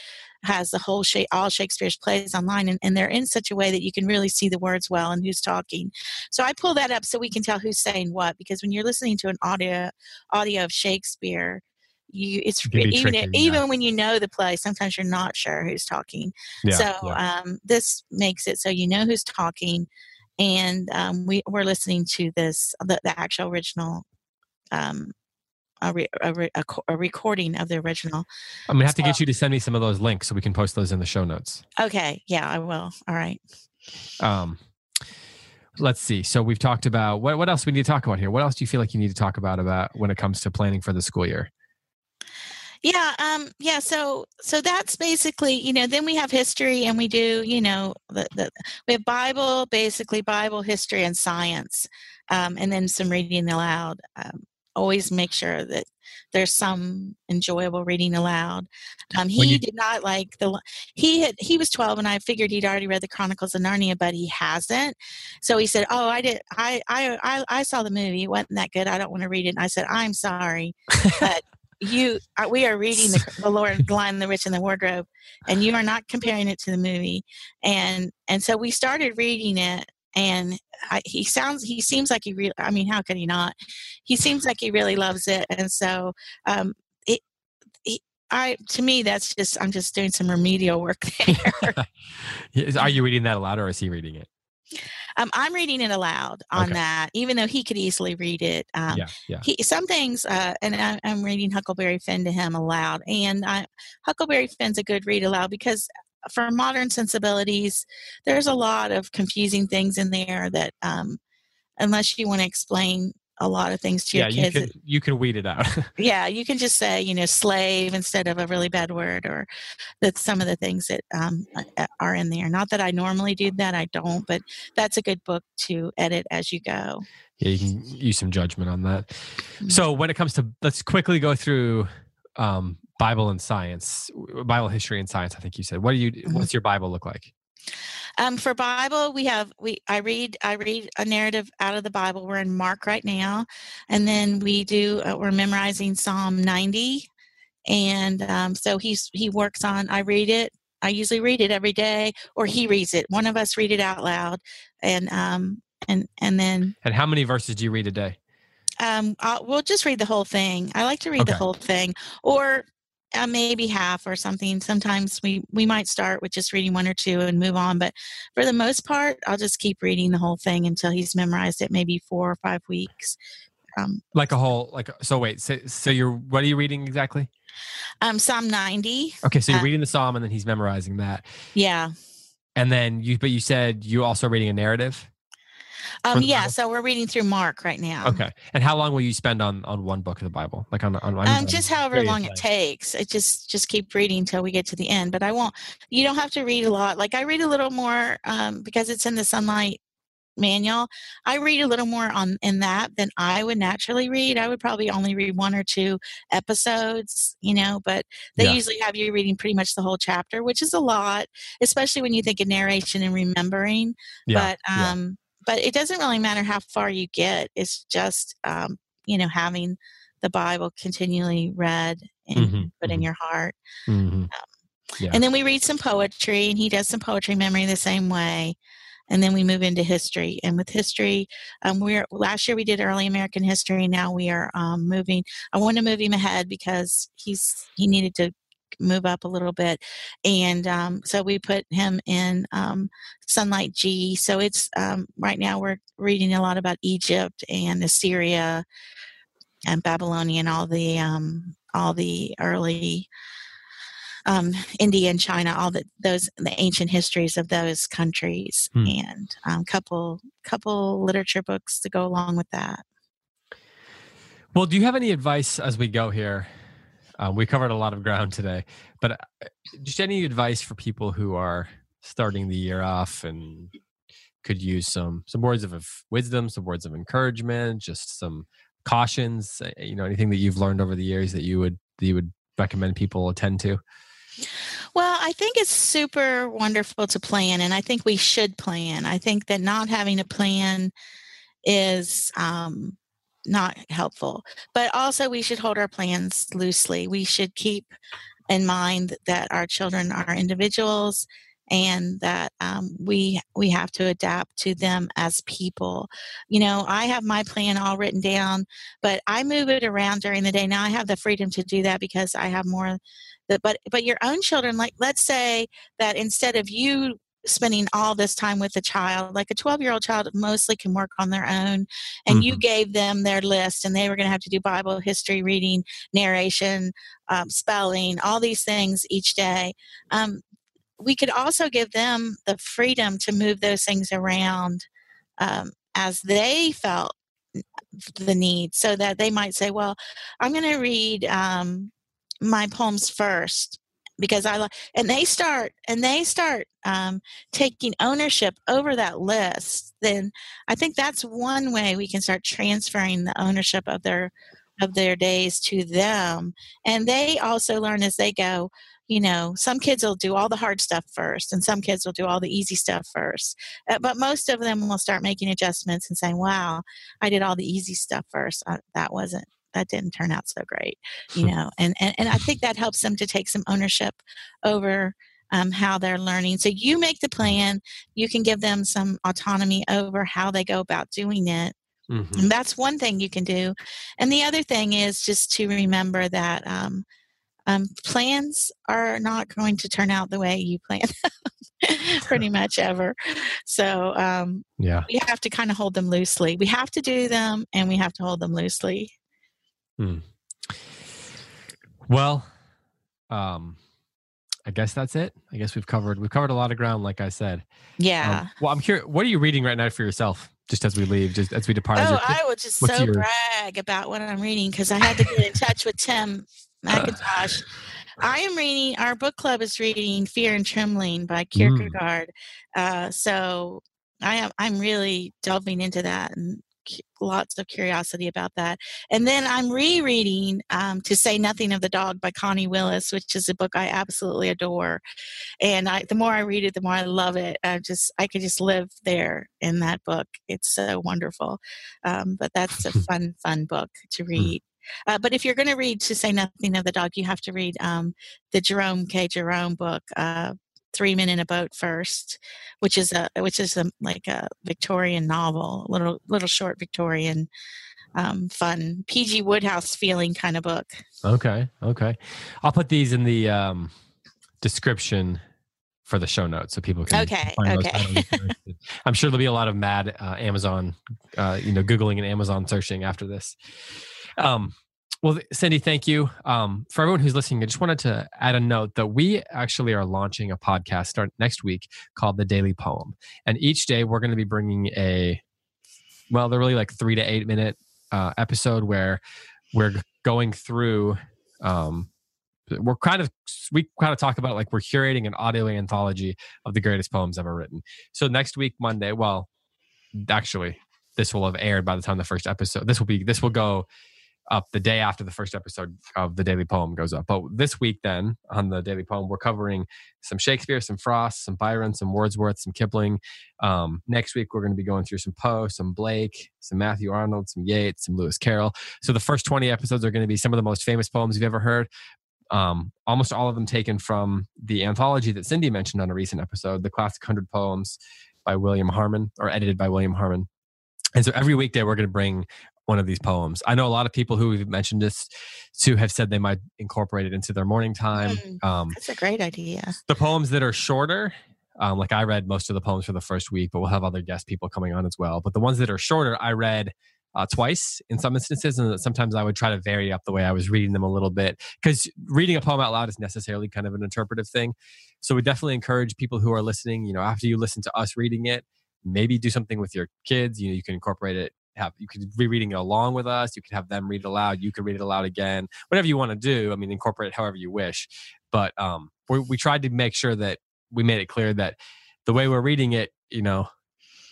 has the whole all Shakespeare's plays online, and, and, they're in such a way that you can really see the words well and who's talking. So I pull that up so we can tell who's saying what. Because when you're listening to an audio audio of Shakespeare, you it's it even tricky, even yeah. when you know the play, sometimes you're not sure who's talking. Yeah, so yeah. Um, this makes it so you know who's talking, and um, we we're listening to this the, the actual original um, a, re, a, re, a, a, recording of the original. I'm gonna have so, to get you to send me some of those links so we can post those in the show notes. Okay, yeah, I will. All right. Um, let's see. So we've talked about what what else we need to talk about here. What else do you feel like you need to talk about about when it comes to planning for the school year? Yeah, um, yeah. So, so that's basically, you know. Then we have history, and we do, you know, the, the we have Bible, basically Bible, history, and science, um, and then some reading aloud. Um, always make sure that there's some enjoyable reading aloud. Um, he you, did not like the he had he was 12 and I figured he'd already read the Chronicles of Narnia, but he hasn't. So he said, "Oh, I did. I I I, I saw the movie. It wasn't that good. I don't want to read it." And I said, "I'm sorry, but." you we are reading the, the Lord, the Lion, the rich and the Wardrobe, and you are not comparing it to the movie. And and so we started reading it, and I, he sounds he seems like he really i mean how could he not he seems like he really loves it and so um it, i to me that's just i'm just doing some remedial work there are you reading that aloud or is he reading it Um, I'm reading it aloud on Okay. that, even though he could easily read it. Um, yeah, yeah. he, some things, uh, and I, I'm reading Huckleberry Finn to him aloud. And I, Huckleberry Finn's a good read aloud because for modern sensibilities, there's a lot of confusing things in there that, um, unless you want to explain a lot of things to Yeah, your you kids, can you can weed it out. yeah, you can just say, you know, slave instead of a really bad word, or that's some of the things that um, are in there. Not that I normally do that, I don't, but that's a good book to edit as you go. yeah, you can use some judgment on that. Mhm. So when it comes to let's quickly go through um, Bible and science, Bible history and science. I think you said. What do you? Mhm. What's your Bible look like? Um, for Bible, we have we I read I read a narrative out of the Bible. We're in Mark right now, and then we do uh, we're memorizing Psalm ninety, and um, so he's he works on. I read it. I usually read it every day, or he reads it. One of us read it out loud, and um and and then And how many verses do you read a day? um I'll, we'll just read the whole thing. I like to read the whole thing, or uh, maybe half or something. Sometimes we we might start with just reading one or two and move on, but for the most part, I'll just keep reading the whole thing until he's memorized it. Maybe four or five weeks. Um, Like a whole like. So wait. So, so you're what are you reading exactly? um, Psalm ninety. Okay, so you're Uh, reading the psalm and then he's memorizing that, Yeah. and then you. But you said you also reading a narrative. Um, yeah. So we're reading through Mark right now. Okay, and how long will you spend on on one book of the Bible? Like on on, on Um, just however long it takes. It just just keep reading until we get to the end. But I won't. You don't have to read a lot. Like I read a little more um, because it's in the Sonlight manual. I read a little more on in that than I would naturally read. I would probably only read one or two episodes, you know. But they Yeah. usually have you reading pretty much the whole chapter, which is a lot, especially when you think of narration and remembering Yeah, but yeah. Um but it doesn't really matter how far you get it's just um you know having the bible continually read and Mhm, put in mhm. your heart Mhm. Yeah. and then we read some poetry and he does some poetry memory the same way and then we move into history and with history um, we're last year we did early american history now we are um, moving i want to move him ahead because he's he needed to move up a little bit and um, so we put him in um, Sonlight g so it's um, right now we're reading a lot about egypt and assyria and babylonia and all the um, all the early um, India and China, all the those the ancient histories of those countries, Hmm. and um, couple couple literature books to go along with that. Well, do you have any advice as we go here? Um, we covered a lot of ground today, but uh, just any advice for people who are starting the year off and could use some some words of wisdom, some words of encouragement, just some cautions. uh, You know, anything that you've learned over the years that you would that you would recommend people attend to. Well, I think it's super wonderful to plan, and I think we should plan. I think that not having a plan is um, not helpful, but also we should hold our plans loosely. We should keep in mind that our children are individuals and that um, we we have to adapt to them as people. You know, I have my plan all written down, but I move it around during the day. Now I have the freedom to do that because I have more but but your own children like let's say that instead of you spending all this time with a child like a 12 year old child mostly can work on their own and you gave them their list and they were going to have to do bible history reading narration um, spelling all these things each day. Um, we could also give them the freedom to move those things around um, as they felt the need so that they might say well i'm going to read um, my poems first because I and they start and they start um, taking ownership over that list. Then I think that's one way we can start transferring the ownership of their of their days to them, and they also learn as they go. You know, some kids will do all the hard stuff first, and some kids will do all the easy stuff first. Uh, but most of them will start making adjustments and saying, "Wow, I did all the easy stuff first. Uh, that wasn't that didn't turn out so great you know and, and and i think that helps them to take some ownership over um, how they're learning so you make the plan you can give them some autonomy over how they go about doing it Mhm. and that's one thing you can do and the other thing is just to remember that um, um, plans are not going to turn out the way you plan pretty much ever. So um, yeah, we have to kind of hold them loosely. We have to do them, and we have to hold them loosely. Hmm. Well, um, I guess that's it. I guess we've covered we've covered a lot of ground, like I said. Yeah. Um, well, I'm curious. What are you reading right now for yourself? Just as we leave, just as we depart. Oh, I will just so your... brag about what I'm reading because I had to get in touch with Tim McIntosh. I am reading. Our book club is reading "Fear and Trembling" by mm. Kierkegaard. Mm. Uh, so I am. I'm really delving into that and lots of curiosity about that. And then I'm rereading um, To Say Nothing of the Dog by Connie Willis, which is a book I absolutely adore. And I, the more I read it, the more I love it. I just I could just live there in that book. It's so wonderful. Um, but that's a fun, fun book to hmm. read. Uh, but if you're going to read To Say Nothing of the Dog, you have to read um, the Jerome K. Jerome book, uh, Three Men in a Boat first, which is a which is a, like a Victorian novel, a little little short Victorian, um, fun PG Wodehouse feeling kind of book. Okay, okay, I'll put these in the um, description for the show notes so people can okay okay. i'm sure there'll be a lot of mad uh, amazon uh, you know googling and amazon searching after this. Um, well, Cindy, thank you. Um, for everyone who's listening, I just wanted to add a note that we actually are launching a podcast start next week called The Daily Poem. And each day we're going to be bringing a, well, they're really like three to eight minute uh, episode where we're going through, um, we're kind of, we kind of talk about like we're curating an audio anthology of the greatest poems ever written. So next week, Monday, well, actually, this will have aired by the time the first episode, this will be, this will go up the day after the first episode of the Daily Poem goes up. But this week, then on the Daily Poem, we're covering some Shakespeare, some Frost, some Byron, some Wordsworth, some Kipling. Um, next week, we're going to be going through some Poe, some Blake, some Matthew Arnold, some Yeats, some Lewis Carroll. So the first 20 episodes are going to be some of the most famous poems you've ever heard. Um, almost all of them taken from the anthology that Cindy mentioned on a recent episode, the Classic 100 Poems by William Harmon, or edited by William Harmon. And so every weekday, we're going to bring one of these poems. I know a lot of people who we've mentioned this too have said they might incorporate it into their morning time. Mm, um, that's a great idea. The poems that are shorter, um, like I read most of the poems for the first week, but we'll have other guest people coming on as well. But the ones that are shorter, I read uh, twice in some instances, and sometimes I would try to vary up the way I was reading them a little bit because reading a poem out loud is necessarily kind of an interpretive thing. So we definitely encourage people who are listening. You know, after you listen to us reading it, maybe do something with your kids. You know, you can incorporate it have you could be reading it along with us you could have them read it aloud you could read it aloud again whatever you want to do i mean incorporate it however you wish. But um we, we tried to make sure that we made it clear that the way we're reading it you know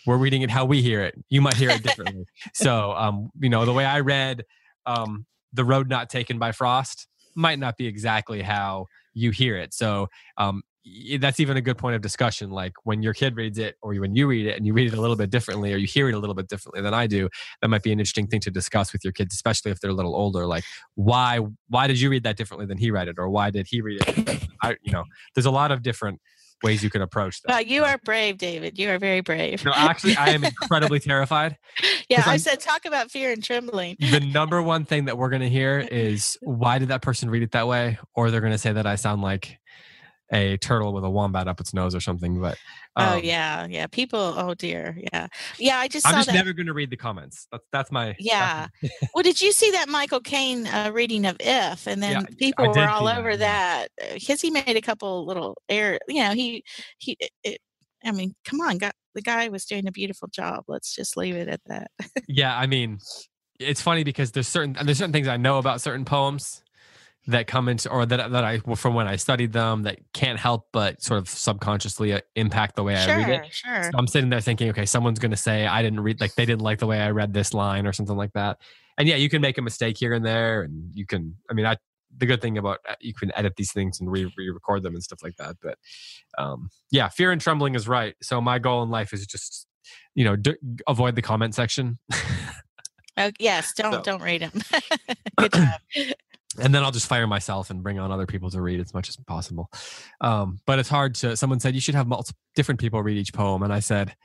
we're reading it how we hear it. You might hear it differently. So um you know the way i read um the road not taken by frost might not be exactly how you hear it. So um that's even a good point of discussion. Like when your kid reads it, or when you read it and you read it a little bit differently, or you hear it a little bit differently than I do, that might be an interesting thing to discuss with your kids, especially if they're a little older. Like why why did you read that differently than he read it, or why did he read it? I, you know, there's a lot of different ways you can approach that. Well, you are brave, David. You are very brave. No, actually, I am incredibly terrified. Yeah, I said talk about fear and trembling. the number one thing that we're going to hear is why did that person read it that way, or they're going to say that I sound like a turtle with a wombat up its nose or something. But oh, um, oh yeah, yeah, people. Oh dear, yeah, yeah. I just I'm just that. never going to read the comments. That's that's my yeah. That's my well, did you see that Michael Caine uh, reading of If? And then yeah, people were all over that because uh, he made a couple little air. You know, he he. It, I mean, come on, God, the guy was doing a beautiful job. Let's just leave it at that. yeah, I mean, it's funny because there's certain there's certain things I know about certain poems that come into or that that I from when I studied them that can't help but sort of subconsciously uh, impact the way sure, I read it. Sure. So I'm sitting there thinking, okay, someone's going to say I didn't read like they didn't like the way I read this line or something like that. And yeah, you can make a mistake here and there, and you can. I mean, I the good thing about uh, you can edit these things and re record them and stuff like that. But um, yeah, fear and trembling is right. So my goal in life is just you know d- avoid the comment section. oh, yes, don't so. don't read them. good job and then I'll just fire myself and bring on other people to read as much as possible. Um, but it's hard to. Someone said you should have multiple different people read each poem, and I said,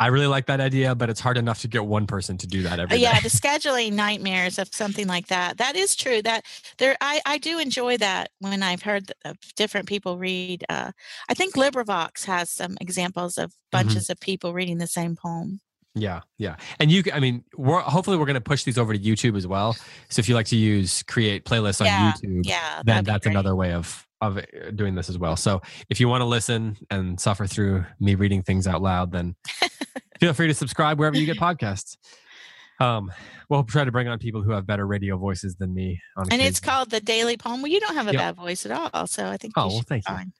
I really like that idea, but it's hard enough to get one person to do that every Uh, yeah, day. the scheduling nightmares of something like that. That is true. That there, I, I do enjoy that when I've heard of different people read. Uh, I think LibriVox has some examples of Mm-hmm. bunches of people reading the same poem. Yeah, yeah. And you, I mean, we're hopefully we're going to push these over to YouTube as well. So if you like to use create playlists on Yeah, YouTube, Yeah, then that's great. another way of of uh, doing this as well. So if you want to listen and suffer through me reading things out loud, then feel free to subscribe wherever you get podcasts. Um, we'll try to bring on people who have better radio voices than me. On And it's called the Daily Poem. Well, you don't have a Yep. bad voice at all, so I think. Oh, you well, thank you. fine.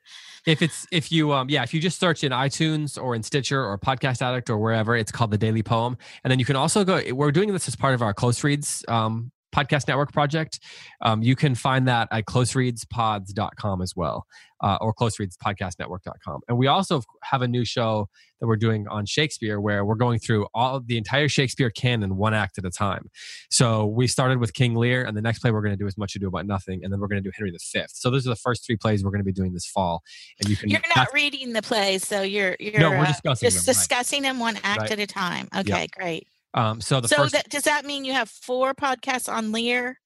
if it's if you um yeah if you just search in itunes or in stitcher or podcast addict or wherever it's called the daily poem and then you can also go we're doing this as part of our close reads um podcast network project um, you can find that at closereadspods.com as well uh, or closereadspodcastnetwork.com and we also have a new show that we're doing on shakespeare where we're going through all the entire shakespeare canon one act at a time so we started with king lear and the next play we're going to do is much ado about nothing and then we're going to do henry v so those are the first three plays we're going to be doing this fall and you can You're not reading the plays, so you're you're no, we're uh, discussing just them. right. discussing them one act Right. at a time. Okay, great. Um, so the so first, that, does that mean you have four podcasts on Lear?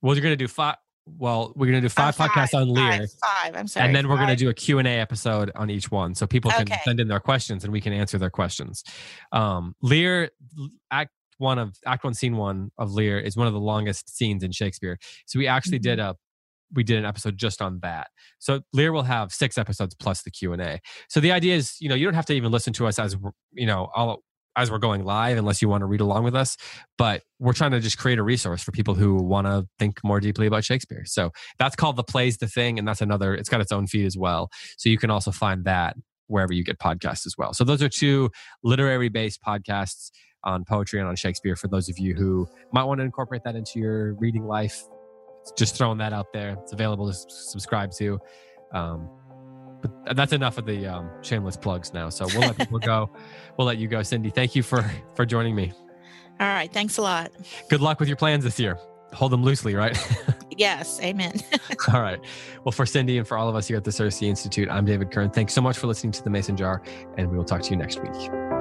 well, you're going to do five. Well, we're going to do five podcasts on Lear, Five, five, I'm sorry. and then we're going to five. do a Q and A episode on each one, so people can Okay. send in their questions and we can answer their questions. Um, Lear, Act one of Act one, Scene one of Lear is one of the longest scenes in Shakespeare. So we actually did Mm-hmm. a we did an episode just on that. So Lear will have six episodes plus the Q and A. So the idea is, you know, you don't have to even listen to us as you know all as we're going live unless you want to read along with us. But we're trying to just create a resource for people who want to think more deeply about Shakespeare. So that's called the plays the thing, and that's another. It's got its own feed as well. So you can also find that wherever you get podcasts as well. So those are two literary based podcasts on poetry and on Shakespeare for those of you who might want to incorporate that into your reading life. Just throwing that out there. It's available to subscribe to. Um, but that's enough of the um, shameless plugs now. So we'll let people go. We'll let you go, Cindy. Thank you for for joining me. All right. Thanks a lot. Good luck with your plans this year. Hold them loosely, right? Yes. Amen. all right. Well, for Cindy and for all of us here at the CiRCE Institute, I'm David Kern. Thanks so much for listening to the Mason Jar, and we will talk to you next week.